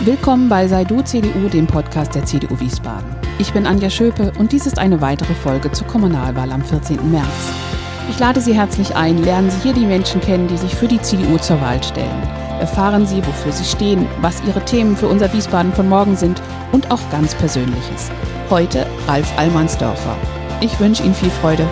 Willkommen bei Sei Du CDU, dem Podcast der CDU Wiesbaden. Ich bin Anja Schöpe und dies ist eine weitere Folge zur Kommunalwahl am 14. März. Ich lade Sie herzlich ein, lernen Sie hier die Menschen kennen, die sich für die CDU zur Wahl stellen. Erfahren Sie, wofür sie stehen, was ihre Themen für unser Wiesbaden von morgen sind und auch ganz Persönliches. Heute Ralf Allmannsdörfer. Ich wünsche Ihnen viel Freude.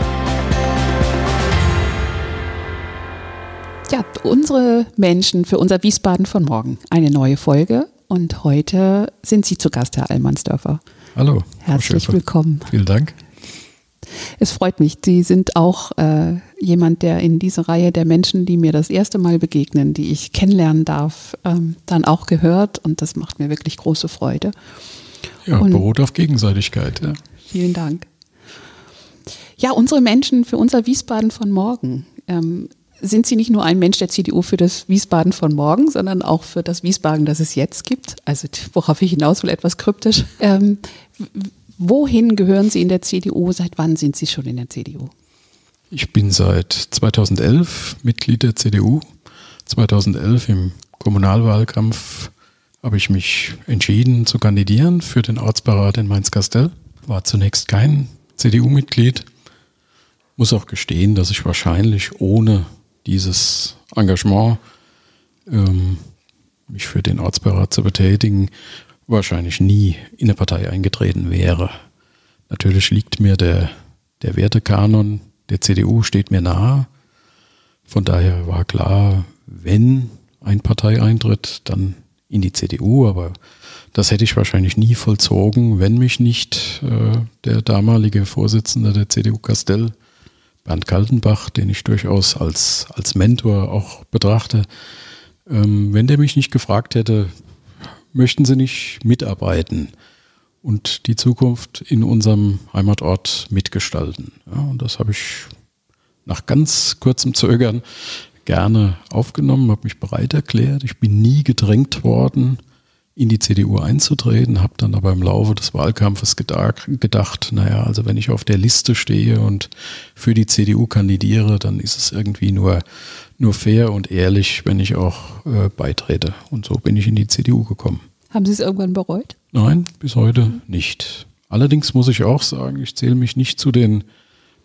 Ja, unsere Menschen für unser Wiesbaden von morgen. Eine neue Folge und heute sind Sie zu Gast, Herr Allmannsdörfer. Hallo. Herzlich willkommen. Vielen Dank. Es freut mich. Sie sind auch äh, jemand, der in diese Reihe der Menschen, die mir das erste Mal begegnen, die ich kennenlernen darf, ähm, dann auch gehört. Und das macht mir wirklich große Freude. Ja, und beruht auf Gegenseitigkeit. Ja. Vielen Dank. Ja, unsere Menschen für unser Wiesbaden von morgen. Ähm, sind Sie nicht nur ein Mensch der CDU für das Wiesbaden von morgen, sondern auch für das Wiesbaden, das es jetzt gibt? Also worauf ich hinaus will, etwas kryptisch. Ähm, wohin gehören Sie in der CDU? Seit wann sind Sie schon in der CDU? Ich bin seit 2011 Mitglied der CDU. 2011 im Kommunalwahlkampf habe ich mich entschieden zu kandidieren für den Ortsberat in Mainz-Kastell. War zunächst kein CDU-Mitglied. Muss auch gestehen, dass ich wahrscheinlich ohne dieses Engagement, ähm, mich für den Ortsberat zu betätigen, wahrscheinlich nie in eine Partei eingetreten wäre. Natürlich liegt mir der, der Wertekanon der CDU steht mir nahe. Von daher war klar, wenn ein Parteieintritt, dann in die CDU, aber das hätte ich wahrscheinlich nie vollzogen, wenn mich nicht äh, der damalige Vorsitzende der CDU Castell Bernd Kaltenbach, den ich durchaus als, als Mentor auch betrachte, ähm, wenn der mich nicht gefragt hätte, möchten Sie nicht mitarbeiten und die Zukunft in unserem Heimatort mitgestalten? Ja, und das habe ich nach ganz kurzem Zögern gerne aufgenommen, habe mich bereit erklärt. Ich bin nie gedrängt worden, in die CDU einzutreten, habe dann aber im Laufe des Wahlkampfes gedacht, naja, also wenn ich auf der Liste stehe und für die CDU kandidiere, dann ist es irgendwie nur, nur fair und ehrlich, wenn ich auch äh, beitrete. Und so bin ich in die CDU gekommen. Haben Sie es irgendwann bereut? Nein, bis heute nicht. Allerdings muss ich auch sagen, ich zähle mich nicht zu den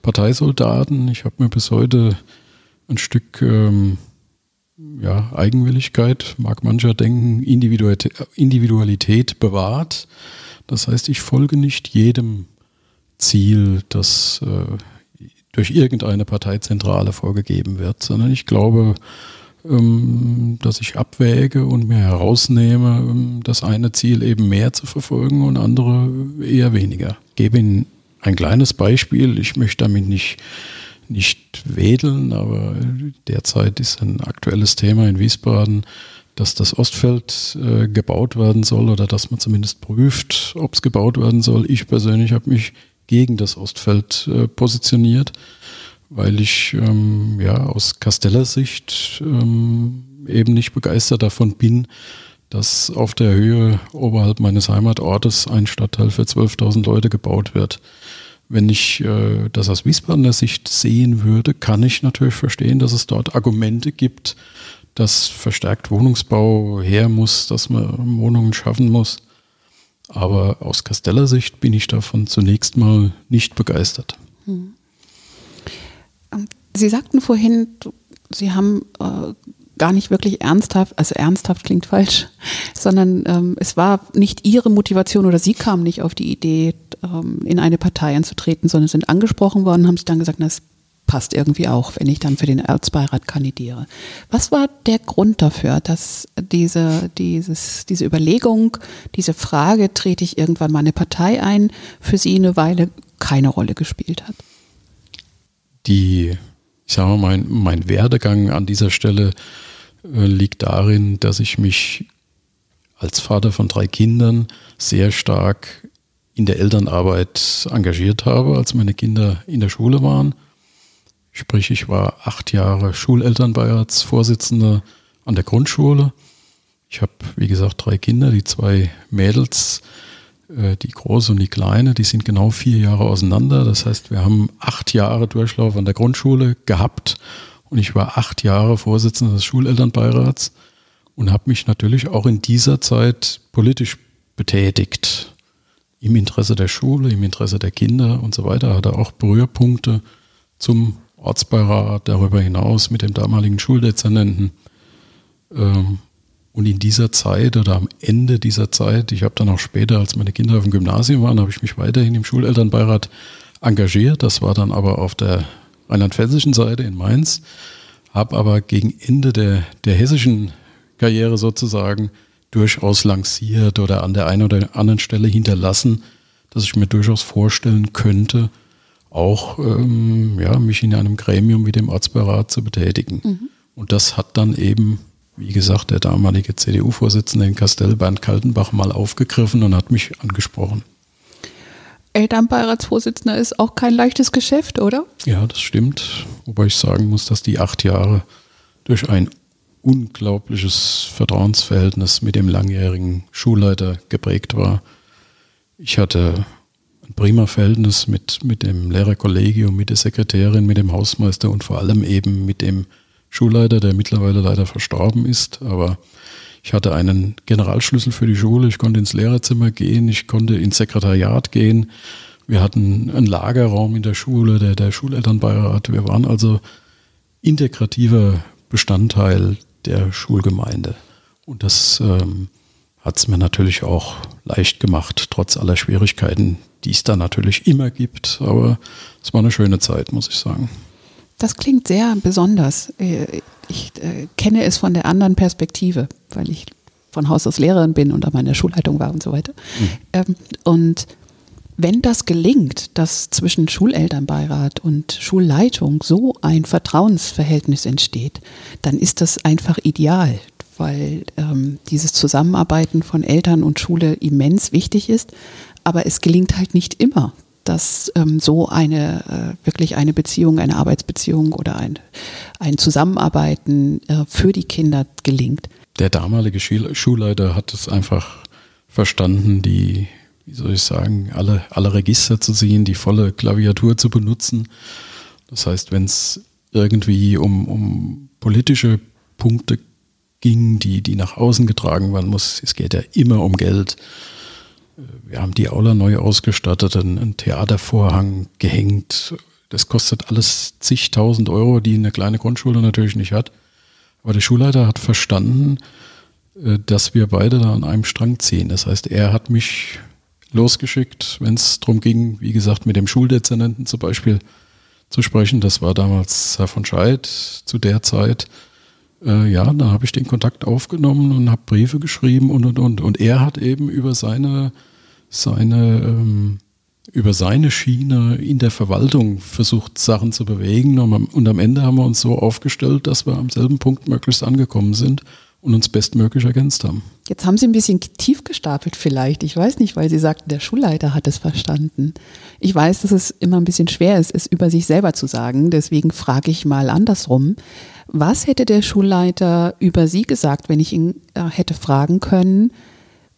Parteisoldaten. Ich habe mir bis heute ein Stück ähm, ja, Eigenwilligkeit, mag mancher denken, Individualität bewahrt. Das heißt, ich folge nicht jedem Ziel, das äh, durch irgendeine Parteizentrale vorgegeben wird, sondern ich glaube, ähm, dass ich abwäge und mir herausnehme, ähm, das eine Ziel eben mehr zu verfolgen und andere eher weniger. Ich gebe Ihnen ein kleines Beispiel. Ich möchte damit nicht nicht wedeln, aber derzeit ist ein aktuelles Thema in Wiesbaden, dass das Ostfeld äh, gebaut werden soll oder dass man zumindest prüft, ob es gebaut werden soll. Ich persönlich habe mich gegen das Ostfeld äh, positioniert, weil ich ähm, ja aus Kasteller Sicht ähm, eben nicht begeistert davon bin, dass auf der Höhe oberhalb meines Heimatortes ein Stadtteil für 12.000 Leute gebaut wird. Wenn ich äh, das aus Wiesbadener Sicht sehen würde, kann ich natürlich verstehen, dass es dort Argumente gibt, dass verstärkt Wohnungsbau her muss, dass man Wohnungen schaffen muss. Aber aus Kasteller Sicht bin ich davon zunächst mal nicht begeistert. Hm. Sie sagten vorhin, Sie haben äh, gar nicht wirklich ernsthaft, also ernsthaft klingt falsch, sondern ähm, es war nicht ihre Motivation oder sie kamen nicht auf die Idee, ähm, in eine Partei einzutreten, sondern sind angesprochen worden, haben sich dann gesagt, das passt irgendwie auch, wenn ich dann für den Erzbeirat kandidiere. Was war der Grund dafür, dass diese, dieses, diese Überlegung, diese Frage, trete ich irgendwann mal eine Partei ein, für Sie eine Weile keine Rolle gespielt hat? Die, ich sage mal, mein, mein Werdegang an dieser Stelle äh, liegt darin, dass ich mich als Vater von drei Kindern sehr stark in der Elternarbeit engagiert habe, als meine Kinder in der Schule waren. Sprich, ich war acht Jahre Schulelternbeiratsvorsitzender an der Grundschule. Ich habe, wie gesagt, drei Kinder, die zwei Mädels, äh, die große und die kleine, die sind genau vier Jahre auseinander. Das heißt, wir haben acht Jahre Durchlauf an der Grundschule gehabt und ich war acht Jahre Vorsitzender des Schulelternbeirats. und habe mich natürlich auch in dieser Zeit politisch betätigt. Im Interesse der Schule, im Interesse der Kinder und so weiter. Hatte auch Berührpunkte zum Ortsbeirat, darüber hinaus mit dem damaligen Schuldezernenten. Ähm, und in dieser Zeit oder am Ende dieser Zeit, ich habe dann auch später, als meine Kinder auf dem Gymnasium waren, habe ich mich weiterhin im Schulelternbeirat engagiert. Das war dann aber auf der rheinland-pfälzischen Seite in Mainz, habe aber gegen Ende der, der hessischen Karriere sozusagen durchaus lanciert oder an der einen oder anderen Stelle hinterlassen, dass ich mir durchaus vorstellen könnte, auch ähm, ja, mich in einem Gremium wie dem Ortsbeirat zu betätigen. Mhm. Und das hat dann eben, wie gesagt, der damalige CDU-Vorsitzende in Kastell, Bernd Kaltenbach, mal aufgegriffen und hat mich angesprochen. Elternbeiratsvorsitzender ist auch kein leichtes Geschäft, oder? Ja, das stimmt. Wobei ich sagen muss, dass die acht Jahre durch ein unglaubliches Vertrauensverhältnis mit dem langjährigen Schulleiter geprägt war. Ich hatte ein prima Verhältnis mit, mit dem Lehrerkollegium, mit der Sekretärin, mit dem Hausmeister und vor allem eben mit dem Schulleiter, der mittlerweile leider verstorben ist. Aber ich hatte einen Generalschlüssel für die Schule, ich konnte ins Lehrerzimmer gehen, ich konnte ins Sekretariat gehen. Wir hatten einen Lagerraum in der Schule, der, der Schulelternbeirat. Wir waren also integrativer Bestandteil der Schulgemeinde. Und das ähm, hat es mir natürlich auch leicht gemacht, trotz aller Schwierigkeiten, die es da natürlich immer gibt. Aber es war eine schöne Zeit, muss ich sagen. Das klingt sehr besonders. Äh, ich äh, kenne es von der anderen Perspektive, weil ich von Haus aus Lehrerin bin und aber in der Schulleitung war und so weiter. Mhm. Ähm, und wenn das gelingt, dass zwischen Schulelternbeirat und Schulleitung so ein Vertrauensverhältnis entsteht, dann ist das einfach ideal, weil ähm, dieses Zusammenarbeiten von Eltern und Schule immens wichtig ist. Aber es gelingt halt nicht immer, dass ähm, so eine äh, wirklich eine Beziehung, eine Arbeitsbeziehung oder ein, ein Zusammenarbeiten äh, für die Kinder gelingt. Der damalige Schulleiter hat es einfach verstanden, die wie soll ich sagen, alle, alle Register zu sehen, die volle Klaviatur zu benutzen. Das heißt, wenn es irgendwie um, um politische Punkte ging, die, die nach außen getragen werden muss, es geht ja immer um Geld. Wir haben die Aula neu ausgestattet, einen, Theatervorhang gehängt. Das kostet alles zigtausend Euro, die eine kleine Grundschule natürlich nicht hat. Aber der Schulleiter hat verstanden, äh, dass wir beide da an einem Strang ziehen. Das heißt, er hat mich losgeschickt, wenn es darum ging, wie gesagt, mit dem Schuldezernenten zum Beispiel zu sprechen. Das war damals Herr von Scheid zu der Zeit. Äh, ja, da habe ich den Kontakt aufgenommen und habe Briefe geschrieben und und und. Und er hat eben über seine, seine, ähm, über seine Schiene in der Verwaltung versucht, Sachen zu bewegen. Und am, und am Ende haben wir uns so aufgestellt, dass wir am selben Punkt möglichst angekommen sind und uns bestmöglich ergänzt haben. Jetzt haben Sie ein bisschen tief gestapelt vielleicht. Ich weiß nicht, weil Sie sagten, der Schulleiter hat es verstanden. Ich weiß, dass es immer ein bisschen schwer ist, es über sich selber zu sagen. Deswegen frage ich mal andersrum. Was hätte der Schulleiter über Sie gesagt, wenn ich ihn äh, hätte fragen können,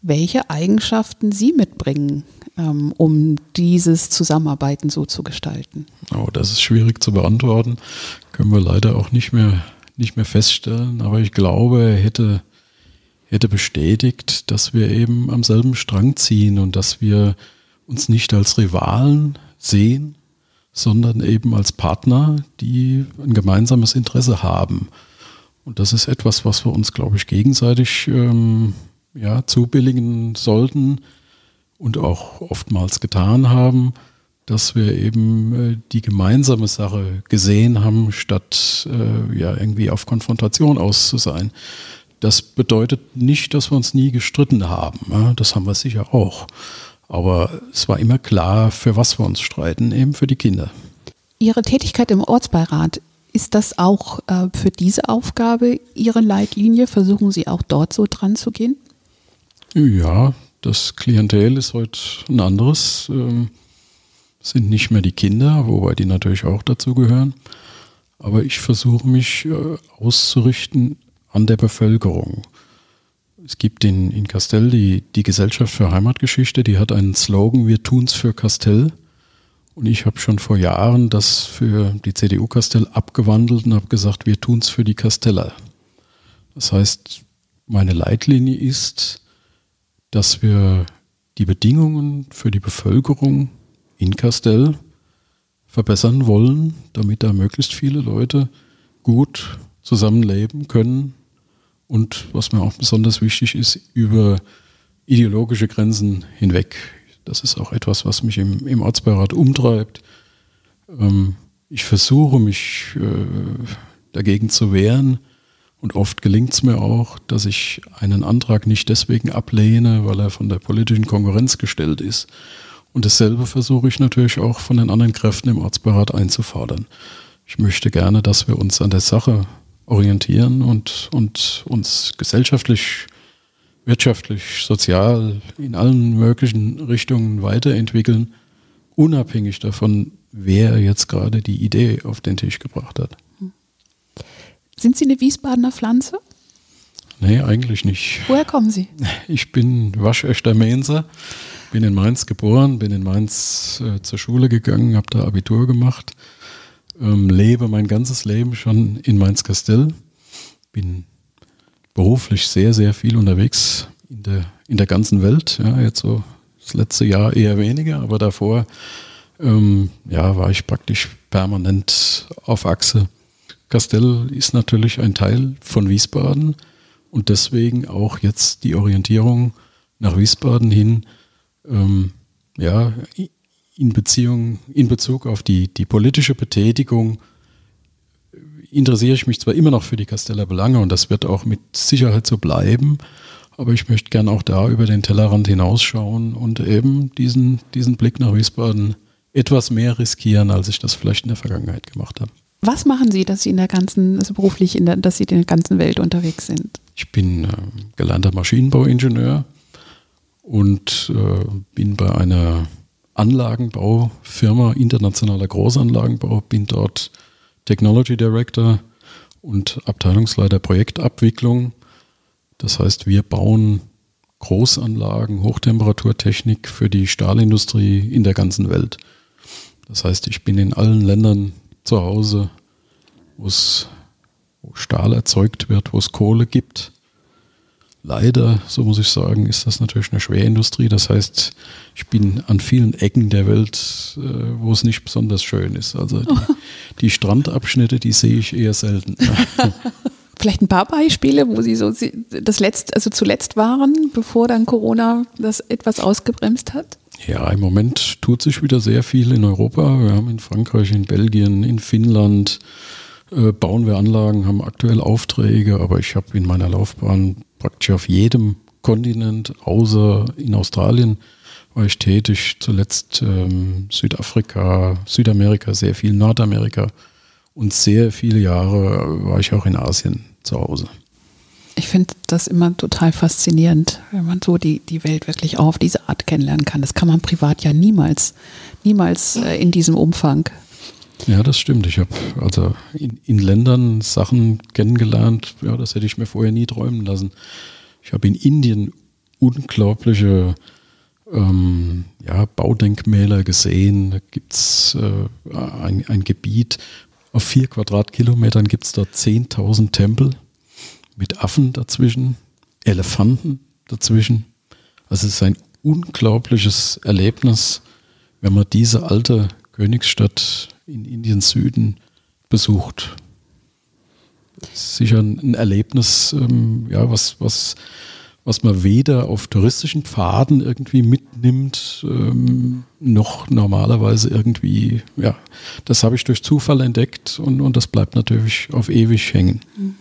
welche Eigenschaften Sie mitbringen, ähm, um dieses Zusammenarbeiten so zu gestalten? Oh, das ist schwierig zu beantworten. Können wir leider auch nicht mehr nicht mehr feststellen, aber ich glaube, er hätte, hätte bestätigt, dass wir eben am selben Strang ziehen und dass wir uns nicht als Rivalen sehen, sondern eben als Partner, die ein gemeinsames Interesse haben. Und das ist etwas, was wir uns, glaube ich, gegenseitig ähm, ja, zubilligen sollten und auch oftmals getan haben dass wir eben äh, die gemeinsame Sache gesehen haben, statt äh, ja irgendwie auf Konfrontation aus zu sein. Das bedeutet nicht, dass wir uns nie gestritten haben. Ja? Das haben wir sicher auch. Aber es war immer klar, für was wir uns streiten, eben für die Kinder. Ihre Tätigkeit im Ortsbeirat, ist das auch äh, für diese Aufgabe Ihre Leitlinie? Versuchen Sie auch dort so dran zu gehen? Ja, das Klientel ist heute ein anderes. Ähm, sind nicht mehr die Kinder, wobei die natürlich auch dazu gehören. Aber ich versuche mich äh, auszurichten an der Bevölkerung. Es gibt in, in Castell die, die Gesellschaft für Heimatgeschichte, die hat einen Slogan, wir tun's für Castell. Und ich habe schon vor Jahren das für die CDU Castell abgewandelt und habe gesagt, wir tun's für die Casteller. Das heißt, meine Leitlinie ist, dass wir die Bedingungen für die Bevölkerung in Castell verbessern wollen, damit da möglichst viele Leute gut zusammenleben können und was mir auch besonders wichtig ist, über ideologische Grenzen hinweg. Das ist auch etwas, was mich im, im Ortsbeirat umtreibt. Ähm, ich versuche mich äh, dagegen zu wehren und oft gelingt es mir auch, dass ich einen Antrag nicht deswegen ablehne, weil er von der politischen Konkurrenz gestellt ist. Und dasselbe versuche ich natürlich auch von den anderen Kräften im Ortsbeirat einzufordern. Ich möchte gerne, dass wir uns an der Sache orientieren und, und uns gesellschaftlich, wirtschaftlich, sozial in allen möglichen Richtungen weiterentwickeln, unabhängig davon, wer jetzt gerade die Idee auf den Tisch gebracht hat. Sind Sie eine Wiesbadener Pflanze? Nee, eigentlich nicht. Woher kommen Sie? Ich bin waschechter Mainzer, bin in Mainz geboren, bin in Mainz äh, zur Schule gegangen, habe da Abitur gemacht, ähm, lebe mein ganzes Leben schon in Mainz-Kastell, bin beruflich sehr, sehr viel unterwegs in der, in der ganzen Welt. Ja, jetzt so das letzte Jahr eher weniger, aber davor ähm, ja, war ich praktisch permanent auf Achse Kastell ist natürlich ein Teil von Wiesbaden und deswegen auch jetzt die Orientierung nach Wiesbaden hin, ähm, ja, in Beziehung, in Bezug auf die, die politische Betätigung interessiere ich mich zwar immer noch für die Kasteller Belange und das wird auch mit Sicherheit so bleiben, aber ich möchte gern auch da über den Tellerrand hinausschauen und eben diesen, diesen Blick nach Wiesbaden etwas mehr riskieren, als ich das vielleicht in der Vergangenheit gemacht habe. Was machen Sie, dass Sie in der ganzen, also beruflich, in der, dass Sie in der ganzen Welt unterwegs sind? Ich bin äh, gelernter Maschinenbauingenieur und äh, bin bei einer Anlagenbaufirma, internationaler Großanlagenbau, bin dort Technology Director und Abteilungsleiter Projektabwicklung. Das heißt, wir bauen Großanlagen, Hochtemperaturtechnik für die Stahlindustrie in der ganzen Welt. Das heißt, ich bin in allen Ländern zu Hause, wo Stahl erzeugt wird, wo es Kohle gibt. Leider, so muss ich sagen, ist das natürlich eine Schwerindustrie. Das heißt, ich bin an vielen Ecken der Welt, äh, wo es nicht besonders schön ist. Also die, die Strandabschnitte, die sehe ich eher selten. Vielleicht ein paar Beispiele, wo Sie so das letzt, also zuletzt waren, bevor dann Corona das etwas ausgebremst hat? Ja, im Moment tut sich wieder sehr viel in Europa. Wir haben in Frankreich, in Belgien, in Finnland äh, bauen wir Anlagen, haben aktuell Aufträge, aber ich habe in meiner Laufbahn praktisch auf jedem Kontinent, außer in Australien, war ich tätig. Zuletzt ähm, Südafrika, Südamerika, sehr viel Nordamerika und sehr viele Jahre war ich auch in Asien zu Hause ich finde das immer total faszinierend, wenn man so die, die Welt wirklich auch auf diese Art kennenlernen kann. Das kann man privat ja niemals, niemals äh, in diesem Umfang. Ja, das stimmt. Ich habe also in, in, Ländern Sachen kennengelernt, ja, das hätte ich mir vorher nie träumen lassen. Ich habe in Indien unglaubliche ähm, ja, Baudenkmäler gesehen. Da gibt es äh, ein, ein Gebiet, auf vier Quadratkilometern gibt es dort 10.000 Tempel mit Affen dazwischen, Elefanten dazwischen. Also es ist ein unglaubliches Erlebnis, wenn man diese alte Königsstadt in Indiens Süden besucht. Sicher ein Erlebnis, ähm, ja, was, was, was man weder auf touristischen Pfaden irgendwie mitnimmt, ähm, noch normalerweise irgendwie, ja, das habe ich durch Zufall entdeckt und, und das bleibt natürlich auf ewig hängen. Mhm.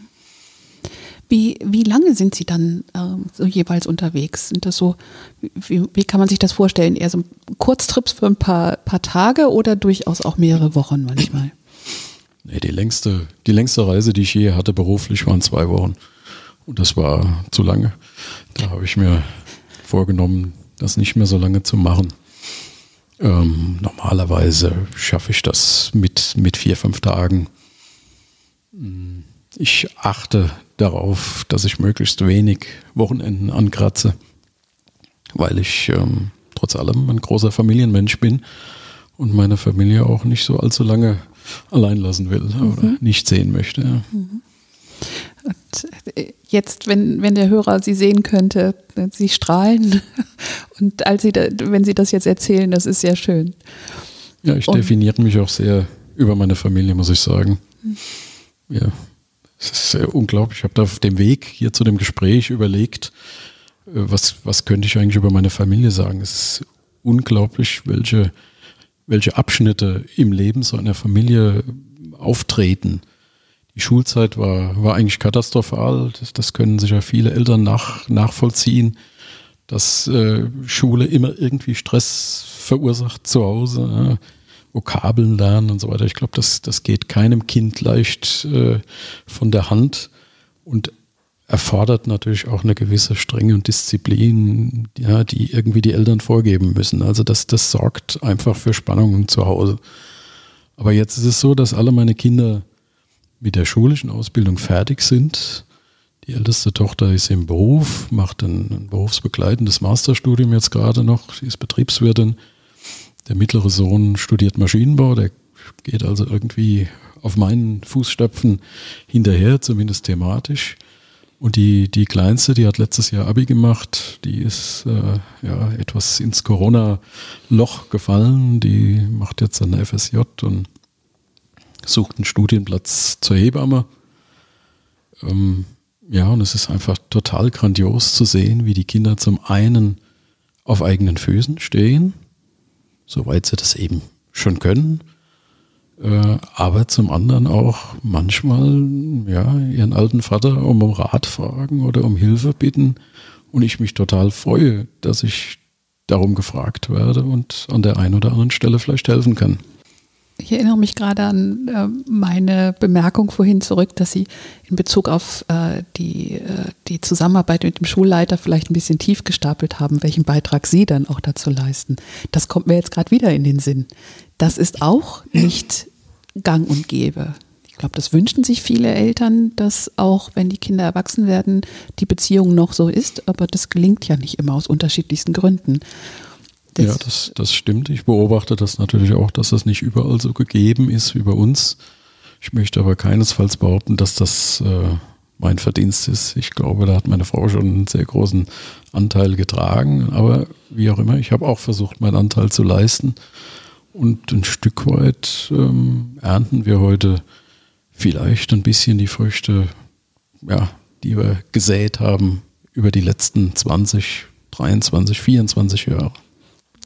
Wie, wie lange sind Sie dann ähm, so jeweils unterwegs? Sind das so, wie, wie kann man sich das vorstellen? Eher so Kurztrips für ein paar, paar Tage oder durchaus auch mehrere Wochen manchmal? Nee, die längste, die längste Reise, die ich je hatte beruflich, waren zwei Wochen. Und das war zu lange. Da habe ich mir vorgenommen, das nicht mehr so lange zu machen. Ähm, normalerweise schaffe ich das mit, mit vier, fünf Tagen. Ich achte darauf, dass ich möglichst wenig Wochenenden ankratze, weil ich ähm, trotz allem ein großer Familienmensch bin und meine Familie auch nicht so allzu lange allein lassen will mhm. oder nicht sehen möchte. Ja. Mhm. Und äh, jetzt, wenn, wenn der Hörer Sie sehen könnte, Sie strahlen. Und als Sie da, wenn Sie das jetzt erzählen, das ist sehr schön. Ja, ich definiere mich auch sehr über meine Familie, muss ich sagen. Hm. Es ist sehr unglaublich. Ich habe da auf dem Weg hier zu dem Gespräch überlegt, äh, was, was könnte ich eigentlich über meine Familie sagen. Es ist unglaublich, welche, welche Abschnitte im Leben so einer Familie auftreten. Die Schulzeit war, war eigentlich katastrophal. Das, das können sicher viele Eltern nach, nachvollziehen, dass äh, Schule immer irgendwie Stress verursacht zu Hause. Ja. Vokabeln lernen und so weiter. Ich glaube, das, das geht keinem Kind leicht äh, von der Hand und erfordert natürlich auch eine gewisse Strenge und Disziplin, ja, die irgendwie die Eltern vorgeben müssen. Also das, das sorgt einfach für Spannungen zu Hause. Aber jetzt ist es so, dass alle meine Kinder mit der schulischen Ausbildung fertig sind. Die älteste Tochter ist im Beruf, macht ein, ein berufsbegleitendes Masterstudium jetzt gerade noch. Sie ist Betriebswirtin. Der mittlere Sohn studiert Maschinenbau, der geht also irgendwie auf meinen Fußstapfen hinterher, zumindest thematisch. Und die, die kleinste, die hat letztes Jahr Abi gemacht, die ist äh, ja etwas ins Corona-Loch gefallen. Die macht jetzt eine FSJ und sucht einen Studienplatz zur Hebamme. Ähm, ja, und es ist einfach total grandios zu sehen, wie die Kinder zum einen auf eigenen Füßen stehen, soweit sie das eben schon können, äh, aber zum anderen auch manchmal ja, ihren alten Vater um Rat fragen oder um Hilfe bitten und ich mich total freue, dass ich darum gefragt werde und an der einen oder anderen Stelle vielleicht helfen kann. Ich erinnere mich gerade an äh, meine Bemerkung vorhin zurück, dass Sie in Bezug auf äh, die, äh, die Zusammenarbeit mit dem Schulleiter vielleicht ein bisschen tief gestapelt haben, welchen Beitrag Sie dann auch dazu leisten. Das kommt mir jetzt gerade wieder in den Sinn. Das ist auch nicht gang und gäbe. Ich glaube, das wünschen sich viele Eltern, dass auch, wenn die Kinder erwachsen werden, die Beziehung noch so ist, aber das gelingt ja nicht immer aus unterschiedlichsten Gründen. Das ja, das, das stimmt. Ich beobachte das natürlich auch, dass das nicht überall so gegeben ist wie bei uns. Ich möchte aber keinesfalls behaupten, dass das äh, mein Verdienst ist. Ich glaube, da hat meine Frau schon einen sehr großen Anteil getragen. Aber wie auch immer, ich habe auch versucht, meinen Anteil zu leisten. Und ein Stück weit ähm, ernten wir heute vielleicht ein bisschen die Früchte, ja, die wir gesät haben über die letzten 20, 23, 24 Jahre.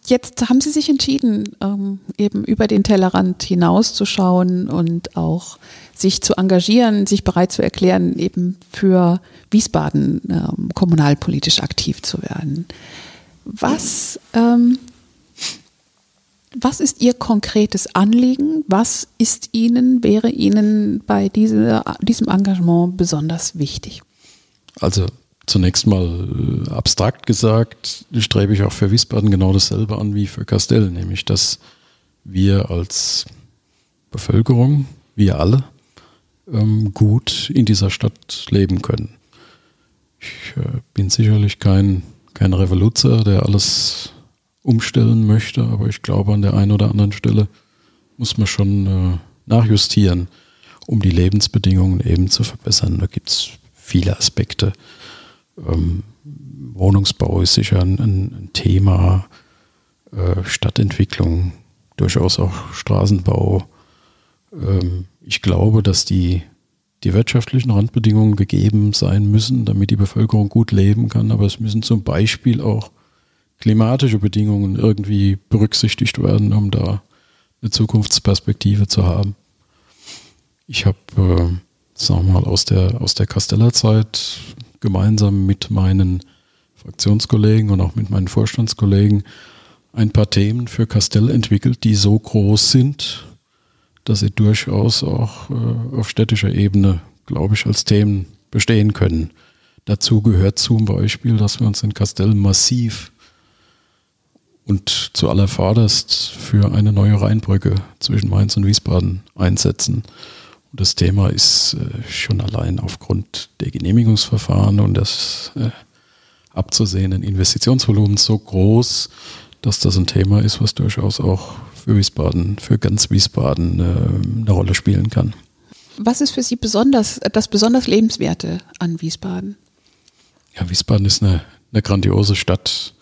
Jetzt haben Sie sich entschieden, ähm, eben über den Tellerrand hinauszuschauen und auch sich zu engagieren, sich bereit zu erklären, eben für Wiesbaden ähm, kommunalpolitisch aktiv zu werden. Was, ähm, was ist Ihr konkretes Anliegen? Was ist Ihnen, wäre Ihnen bei diese, diesem Engagement besonders wichtig? Also zunächst mal äh, abstrakt gesagt, strebe ich auch für Wiesbaden genau dasselbe an wie für Castell, nämlich dass wir als Bevölkerung, wir alle, ähm, gut in dieser Stadt leben können. Ich äh, bin sicherlich kein, kein Revoluzer, der alles umstellen möchte, aber ich glaube, an der einen oder anderen Stelle muss man schon äh, nachjustieren, um die Lebensbedingungen eben zu verbessern. Da gibt es viele Aspekte ähm, Wohnungsbau ist sicher ein, ein Thema, äh, Stadtentwicklung, durchaus auch Straßenbau. Ähm, ich glaube, dass die, die wirtschaftlichen Randbedingungen gegeben sein müssen, damit die Bevölkerung gut leben kann, aber es müssen zum Beispiel auch klimatische Bedingungen irgendwie berücksichtigt werden, um da eine Zukunftsperspektive zu haben. Ich habe, äh, sagen wir mal, aus der, aus der Casteller-Zeit gemeinsam mit meinen Fraktionskollegen und auch mit meinen Vorstandskollegen ein paar Themen für Castell entwickelt, die so groß sind, dass sie durchaus auch äh, auf städtischer Ebene, glaube ich, als Themen bestehen können. Dazu gehört zum Beispiel, dass wir uns in Castell massiv und zu allervorderst für eine neue Rheinbrücke zwischen Mainz und Wiesbaden einsetzen. Und das Thema ist äh, schon allein aufgrund der Genehmigungsverfahren und des äh, abzusehenden Investitionsvolumens so groß, dass das ein Thema ist, was durchaus auch für Wiesbaden, für ganz Wiesbaden äh, eine Rolle spielen kann. Was ist für Sie besonders, das besonders Lebenswerte an Wiesbaden? Ja, Wiesbaden ist eine, eine grandiose Stadt,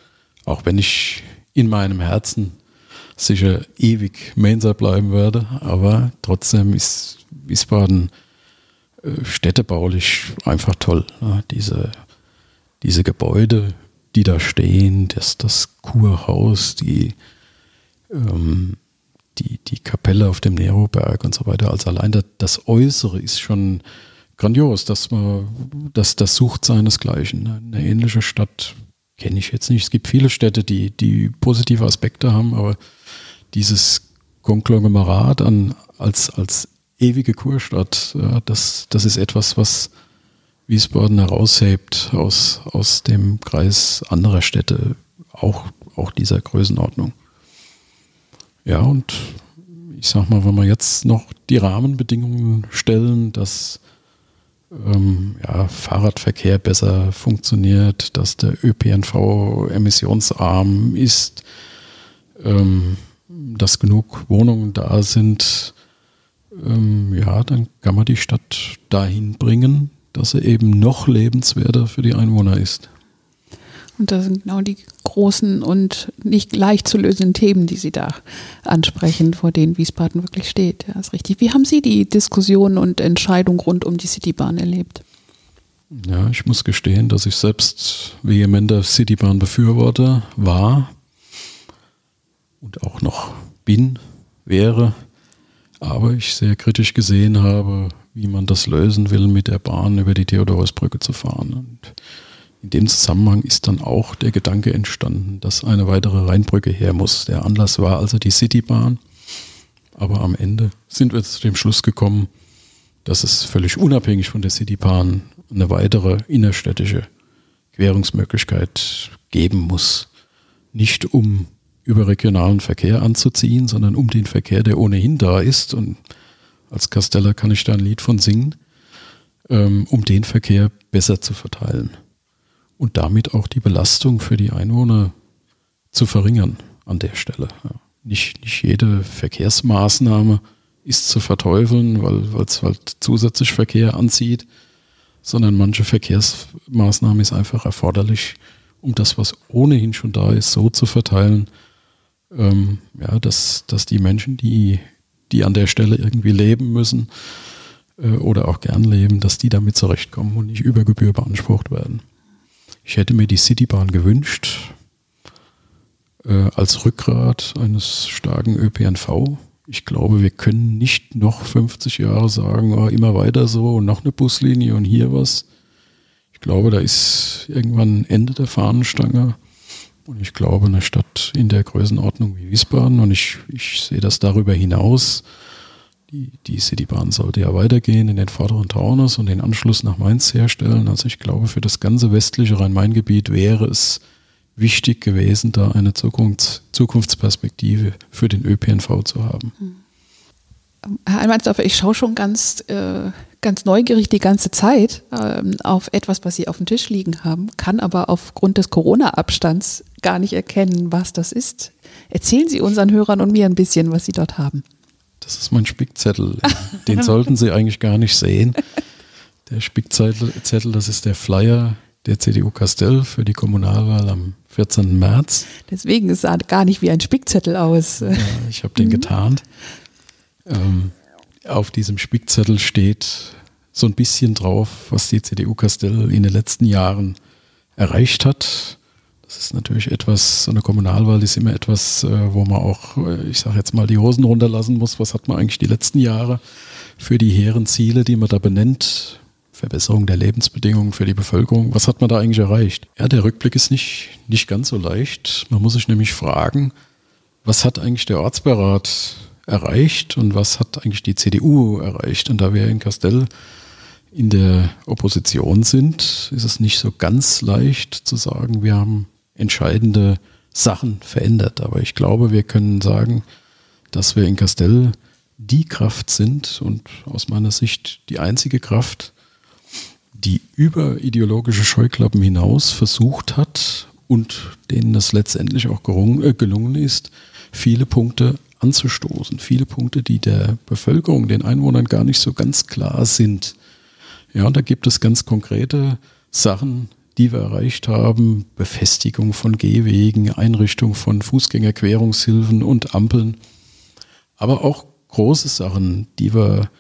auch wenn ich in meinem Herzen sicher ewig Mainzer bleiben werde, aber trotzdem ist Wiesbaden äh, städtebaulich einfach toll. Ne? Diese, diese Gebäude, die da stehen, das, das Kurhaus, die, ähm, die, die Kapelle auf dem Neroberg und so weiter. Also allein das, das Äußere ist schon grandios, dass man, dass das sucht seinesgleichen. Eine ähnliche Stadt kenne ich jetzt nicht. Es gibt viele Städte, die, die positive Aspekte haben, aber dieses Konglomerat an, als, als ewige Kurstadt, ja, das, das ist etwas, was Wiesbaden heraushebt aus, aus dem Kreis anderer Städte, auch, auch dieser Größenordnung. Ja, und ich sag mal, wenn wir jetzt noch die Rahmenbedingungen stellen, dass ähm, ja, Fahrradverkehr besser funktioniert, dass der ÖPNV emissionsarm ist, ähm, dass genug Wohnungen da sind, ähm, ja, dann kann man die Stadt dahin bringen, dass sie eben noch lebenswerter für die Einwohner ist. Und das sind genau die großen und nicht leicht zu lösenden Themen, die Sie da ansprechen, vor denen Wiesbaden wirklich steht. Ja, ist richtig. Wie haben Sie die Diskussion und Entscheidung rund um die Citybahn erlebt? Ja, ich muss gestehen, dass ich selbst vehementer Citybahn-Befürworter war und auch noch bin, wäre, aber ich sehr kritisch gesehen habe, wie man das lösen will, mit der Bahn über die Theodorusbrücke zu fahren. Und in dem Zusammenhang ist dann auch der Gedanke entstanden, dass eine weitere Rheinbrücke her muss. Der Anlass war also die Citybahn, aber am Ende sind wir zu dem Schluss gekommen, dass es völlig unabhängig von der Citybahn eine weitere innerstädtische Querungsmöglichkeit geben muss. Nicht um überregionalen Verkehr anzuziehen, sondern um den Verkehr, der ohnehin da ist. Und als Casteller kann ich da ein Lied von singen, ähm, um den Verkehr besser zu verteilen und damit auch die Belastung für die Einwohner zu verringern an der Stelle. Nicht, nicht jede Verkehrsmaßnahme ist zu verteufeln, weil es halt zusätzlich Verkehr anzieht, sondern manche Verkehrsmaßnahme ist einfach erforderlich, um das, was ohnehin schon da ist, so zu verteilen, ähm, ja, dass, dass die Menschen, die, die an der Stelle irgendwie leben müssen äh, oder auch gern leben, dass die damit zurechtkommen und nicht über Gebühr beansprucht werden. Ich hätte mir die Citybahn gewünscht äh, als Rückgrat eines starken ÖPNV. Ich glaube, wir können nicht noch 50 Jahre sagen, oh, immer weiter so und noch eine Buslinie und hier was. Ich glaube, da ist irgendwann Ende der Fahnenstange. Und ich glaube, eine Stadt in der Größenordnung wie Wiesbaden, und ich, ich sehe das darüber hinaus, die, die Citybahn sollte ja weitergehen in den vorderen Taunus und den Anschluss nach Mainz herstellen. Also ich glaube, für das ganze westliche Rhein-Main-Gebiet wäre es wichtig gewesen, da eine Zukunfts Zukunftsperspektive für den ÖPNV zu haben. Herr Almansdorfer, ich schaue schon ganz äh, ganz neugierig die ganze Zeit ähm, auf etwas, was Sie auf dem Tisch liegen haben, kann aber aufgrund des Corona-Abstands gar nicht erkennen, was das ist. Erzählen Sie unseren Hörern und mir ein bisschen, was Sie dort haben. Das ist mein Spickzettel. Den sollten Sie eigentlich gar nicht sehen. Der Spickzettel, das ist der Flyer der CDU Castell für die Kommunalwahl am 14. März. Deswegen es sah gar nicht wie ein Spickzettel aus. Ja, ich habe den mhm. getarnt. Ähm, auf diesem Spickzettel steht so ein bisschen drauf, was die CDU Castell in den letzten Jahren erreicht hat. Das ist natürlich etwas, so eine Kommunalwahl ist immer etwas, äh, wo man auch, äh, ich sage jetzt mal, die Hosen runterlassen muss. Was hat man eigentlich die letzten Jahre für die hehren Ziele, die man da benennt? Verbesserung der Lebensbedingungen für die Bevölkerung. Was hat man da eigentlich erreicht? Ja, der Rückblick ist nicht, nicht ganz so leicht. Man muss sich nämlich fragen, was hat eigentlich der Ortsberat erreicht und was hat eigentlich die CDU erreicht. Und da wir in Castell in der Opposition sind, ist es nicht so ganz leicht zu sagen, wir haben entscheidende Sachen verändert. Aber ich glaube, wir können sagen, dass wir in Castell die Kraft sind und aus meiner Sicht die einzige Kraft, die über ideologische Scheuklappen hinaus versucht hat und denen es letztendlich auch gelungen ist, viele Punkte anzustoßen. Viele Punkte, die der Bevölkerung, den Einwohnern gar nicht so ganz klar sind. Ja, und da gibt es ganz konkrete Sachen, die wir erreicht haben. Befestigung von Gehwegen, Einrichtung von Fußgängerquerungshilfen und Ampeln. Aber auch große Sachen, die wir,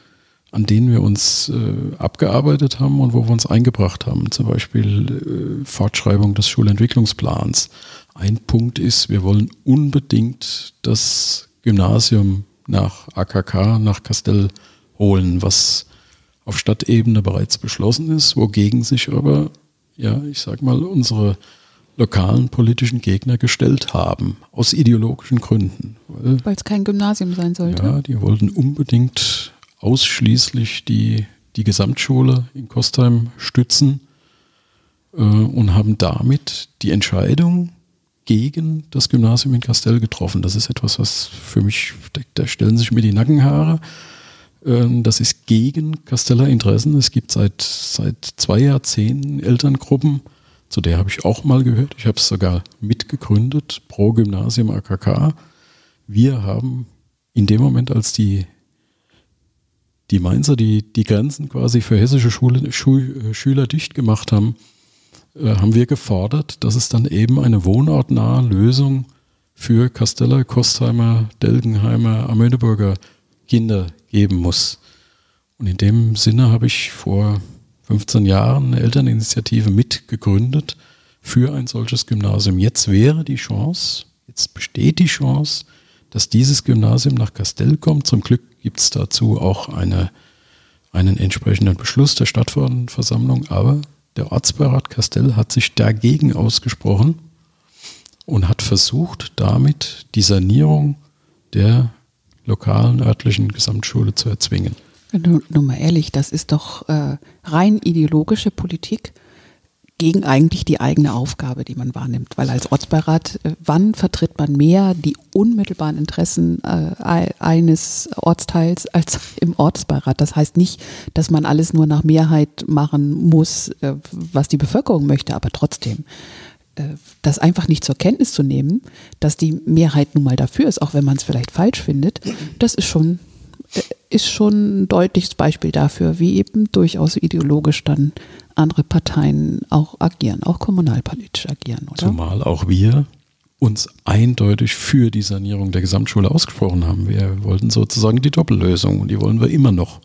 an denen wir uns äh, abgearbeitet haben und wo wir uns eingebracht haben. Zum Beispiel äh, Fortschreibung des Schulentwicklungsplans. Ein Punkt ist, wir wollen unbedingt das Gymnasium nach AKK, nach Kastell holen, was auf Stadtebene bereits beschlossen ist, wogegen sich aber, ja, ich sag mal, unsere lokalen politischen Gegner gestellt haben, aus ideologischen Gründen. Weil es kein Gymnasium sein sollte. Ja, die wollten unbedingt ausschließlich die, die Gesamtschule in Kostheim stützen äh, und haben damit die Entscheidung gegen das Gymnasium in Kastell getroffen. Das ist etwas, was für mich, da stellen sich mir die Nackenhaare. Ähm, das ist gegen Kasteller Interessen. Es gibt seit, seit zwei Jahrzehnten Elterngruppen, zu der habe ich auch mal gehört. Ich habe es sogar mitgegründet, pro Gymnasium AKK. Wir haben in dem Moment, als die, die Mainzer die, die Grenzen quasi für hessische Schule, Schul, Schüler dicht gemacht haben, äh, haben wir gefordert, dass es dann eben eine wohnortnahe Lösung für Kasteller, Kostheimer, Delgenheimer, Amöneburger Kinder geben muss. Und in dem Sinne habe ich vor 15 Jahren eine Elterninitiative mitgegründet für ein solches Gymnasium. Jetzt wäre die Chance, jetzt besteht die Chance, dass dieses Gymnasium nach Kastell kommt. Zum Glück gibt es dazu auch eine, einen entsprechenden Beschluss der Stadtversammlung, aber der Ortsbeirat Kastell hat sich dagegen ausgesprochen und hat versucht, damit die Sanierung der lokalen örtlichen Gesamtschule zu erzwingen. Nun, nun mal ehrlich, das ist doch äh, rein ideologische Politik gegen eigentlich die eigene Aufgabe, die man wahrnimmt. Weil als Ortsbeirat, äh, wann vertritt man mehr die unmittelbaren Interessen äh, eines Ortsteils als im Ortsbeirat? Das heißt nicht, dass man alles nur nach Mehrheit machen muss, äh, was die Bevölkerung möchte, aber trotzdem äh, das einfach nicht zur Kenntnis zu nehmen, dass die Mehrheit nun mal dafür ist, auch wenn man es vielleicht falsch findet, das ist schon äh, ist schon ein deutliches Beispiel dafür, wie eben durchaus ideologisch dann andere Parteien auch agieren, auch kommunalpolitisch agieren, oder? Zumal auch wir uns eindeutig für die Sanierung der Gesamtschule ausgesprochen haben. Wir wollten sozusagen die Doppellösung und die wollen wir immer noch.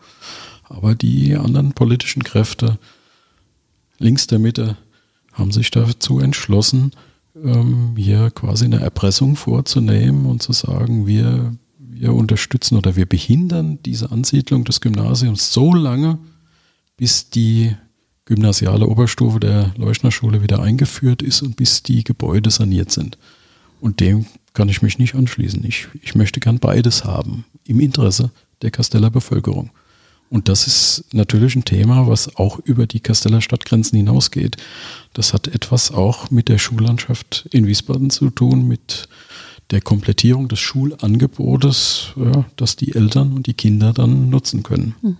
Aber die anderen politischen Kräfte links der Mitte haben sich dazu entschlossen, ähm, hier quasi eine Erpressung vorzunehmen und zu sagen, wir wir unterstützen oder wir behindern diese Ansiedlung des Gymnasiums so lange, bis die gymnasiale Oberstufe der Leuchtnerschule wieder eingeführt ist und bis die Gebäude saniert sind. Und dem kann ich mich nicht anschließen. Ich, ich möchte gern beides haben, im Interesse der Kasteller Bevölkerung. Und das ist natürlich ein Thema, was auch über die Kasteller Stadtgrenzen hinausgeht. Das hat etwas auch mit der Schullandschaft in Wiesbaden zu tun, mit der Komplettierung des Schulangebotes, ja, das die Eltern und die Kinder dann nutzen können. Mhm.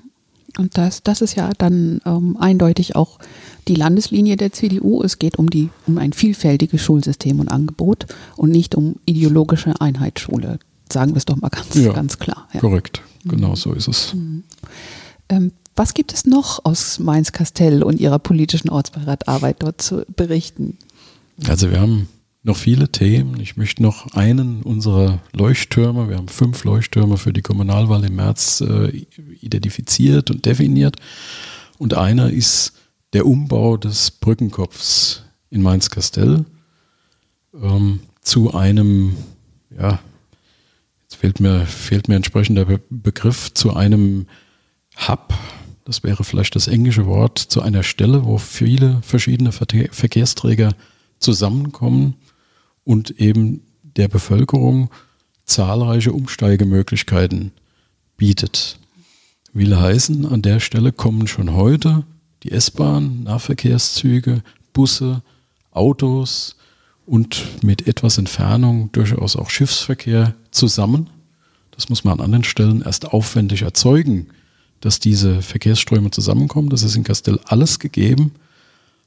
Und das, das ist ja dann ähm, eindeutig auch die Landeslinie der CDU. Es geht um, die, um ein vielfältiges Schulsystem und Angebot und nicht um ideologische Einheitsschule. Sagen wir es doch mal ganz, ja, ganz klar. Ja. Korrekt, genau mhm. so ist es. Mhm. Ähm, was gibt es noch aus Mainz-Kastell und Ihrer politischen Ortsbeiratarbeit dort zu berichten? Also wir haben noch viele Themen. Ich möchte noch einen unserer Leuchttürme, wir haben fünf Leuchttürme für die Kommunalwahl im März äh, identifiziert und definiert. Und einer ist der Umbau des Brückenkopfs in Mainz-Kastell ähm, zu einem, ja, jetzt fehlt mir, fehlt mir entsprechend der Be Begriff, zu einem Hub, das wäre vielleicht das englische Wort, zu einer Stelle, wo viele verschiedene Verkehrsträger zusammenkommen und eben der Bevölkerung zahlreiche Umsteigemöglichkeiten bietet. Will heißen, an der Stelle kommen schon heute die S-Bahn, Nahverkehrszüge, Busse, Autos und mit etwas Entfernung durchaus auch Schiffsverkehr zusammen. Das muss man an anderen Stellen erst aufwendig erzeugen, dass diese Verkehrsströme zusammenkommen. Das ist in Castell alles gegeben.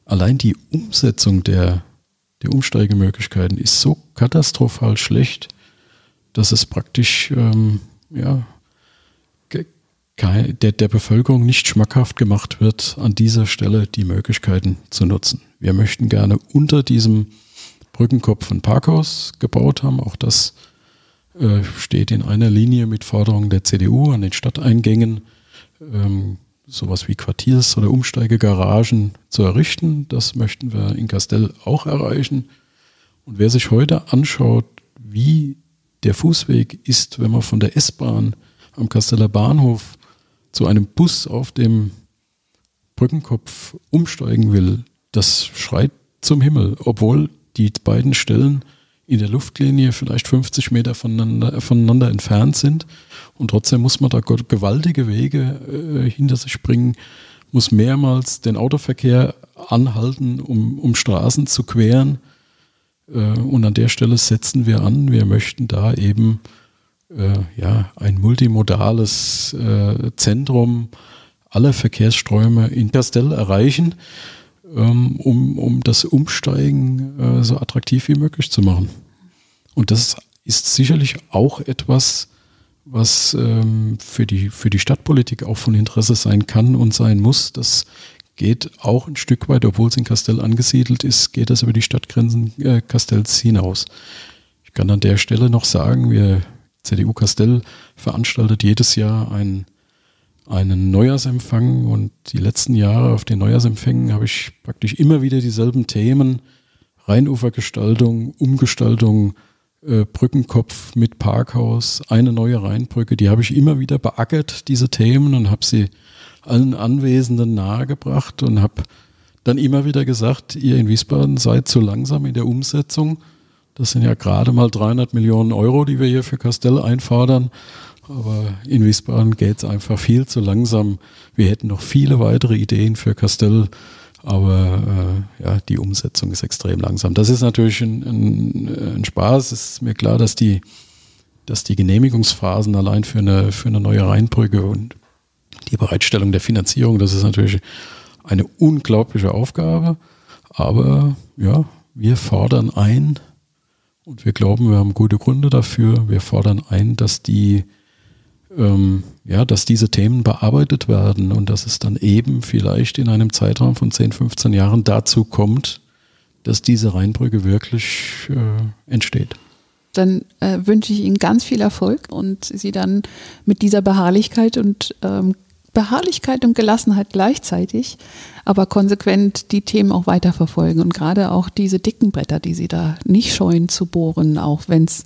Allein die Umsetzung der die Umsteigemöglichkeiten ist so katastrophal schlecht, dass es praktisch ähm, ja, der, der Bevölkerung nicht schmackhaft gemacht wird, an dieser Stelle die Möglichkeiten zu nutzen. Wir möchten gerne unter diesem Brückenkopf ein Parkhaus gebaut haben. Auch das äh, steht in einer Linie mit Forderungen der CDU an den Stadteingängen, ähm, sowas wie Quartiers- oder Umsteigegaragen zu errichten. Das möchten wir in Castell auch erreichen. Und wer sich heute anschaut, wie der Fußweg ist, wenn man von der S-Bahn am Casteller Bahnhof zu einem Bus auf dem Brückenkopf umsteigen will, das schreit zum Himmel, obwohl die beiden Stellen in der Luftlinie vielleicht 50 Meter voneinander, voneinander entfernt sind. Und trotzdem muss man da gewaltige Wege äh, hinter sich bringen, muss mehrmals den Autoverkehr anhalten, um, um Straßen zu queren. Äh, und an der Stelle setzen wir an. Wir möchten da eben äh, ja, ein multimodales äh, Zentrum aller Verkehrsströme in Castell erreichen, um, um das Umsteigen äh, so attraktiv wie möglich zu machen. Und das ist sicherlich auch etwas, was ähm, für, die, für die Stadtpolitik auch von Interesse sein kann und sein muss. Das geht auch ein Stück weit, obwohl es in Castell angesiedelt ist, geht das über die Stadtgrenzen äh, Castells hinaus. Ich kann an der Stelle noch sagen, wir CDU Castell veranstaltet jedes Jahr ein, einen Neujahrsempfang und die letzten Jahre auf den Neujahrsempfängen habe ich praktisch immer wieder dieselben Themen. Rheinufergestaltung, Umgestaltung, äh, Brückenkopf mit Parkhaus, eine neue Rheinbrücke, die habe ich immer wieder beackert, diese Themen, und habe sie allen Anwesenden nahegebracht und habe dann immer wieder gesagt, ihr in Wiesbaden seid zu langsam in der Umsetzung das sind ja gerade mal 300 Millionen Euro, die wir hier für Castell einfordern. Aber in Wiesbaden geht es einfach viel zu langsam. Wir hätten noch viele weitere Ideen für Castell, aber äh, ja, die Umsetzung ist extrem langsam. Das ist natürlich ein, ein, ein Spaß. Es ist mir klar, dass die, dass die Genehmigungsphasen allein für eine, für eine neue Rheinbrücke und die Bereitstellung der Finanzierung, das ist natürlich eine unglaubliche Aufgabe. Aber ja, wir fordern ein, und wir glauben, wir haben gute Gründe dafür. Wir fordern ein, dass die, ähm, ja, dass diese Themen bearbeitet werden und dass es dann eben vielleicht in einem Zeitraum von 10, 15 Jahren dazu kommt, dass diese Rheinbrücke wirklich äh, entsteht. Dann äh, wünsche ich Ihnen ganz viel Erfolg und Sie dann mit dieser Beharrlichkeit und ähm, Beharrlichkeit und Gelassenheit gleichzeitig, aber konsequent die Themen auch weiterverfolgen und gerade auch diese dicken Bretter, die sie da nicht scheuen zu bohren, auch wenn es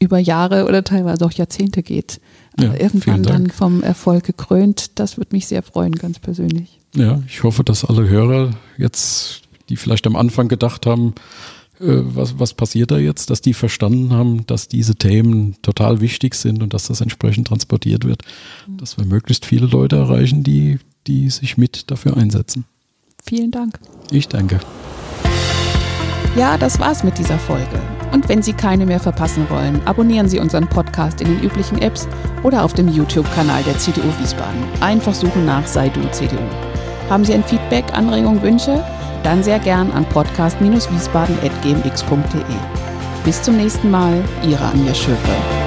über Jahre oder teilweise auch Jahrzehnte geht. Ja, irgendwann dann vom Erfolg gekrönt, das würde mich sehr freuen, ganz persönlich. Ja, ich hoffe, dass alle Hörer jetzt, die vielleicht am Anfang gedacht haben, äh, was, was passiert da jetzt, dass die verstanden haben, dass diese Themen total wichtig sind und dass das entsprechend transportiert wird, mhm. dass wir möglichst viele Leute erreichen, die, die sich mit dafür einsetzen. Vielen Dank. Ich danke. Ja, das war's mit dieser Folge. Und wenn Sie keine mehr verpassen wollen, abonnieren Sie unseren Podcast in den üblichen Apps oder auf dem YouTube-Kanal der CDU Wiesbaden. Einfach suchen nach Sei du CDU. Haben Sie ein Feedback, Anregung, Wünsche? dann sehr gern an podcast-wiesbaden.gmx.de. Bis zum nächsten Mal, Ihre Anja Schöpe.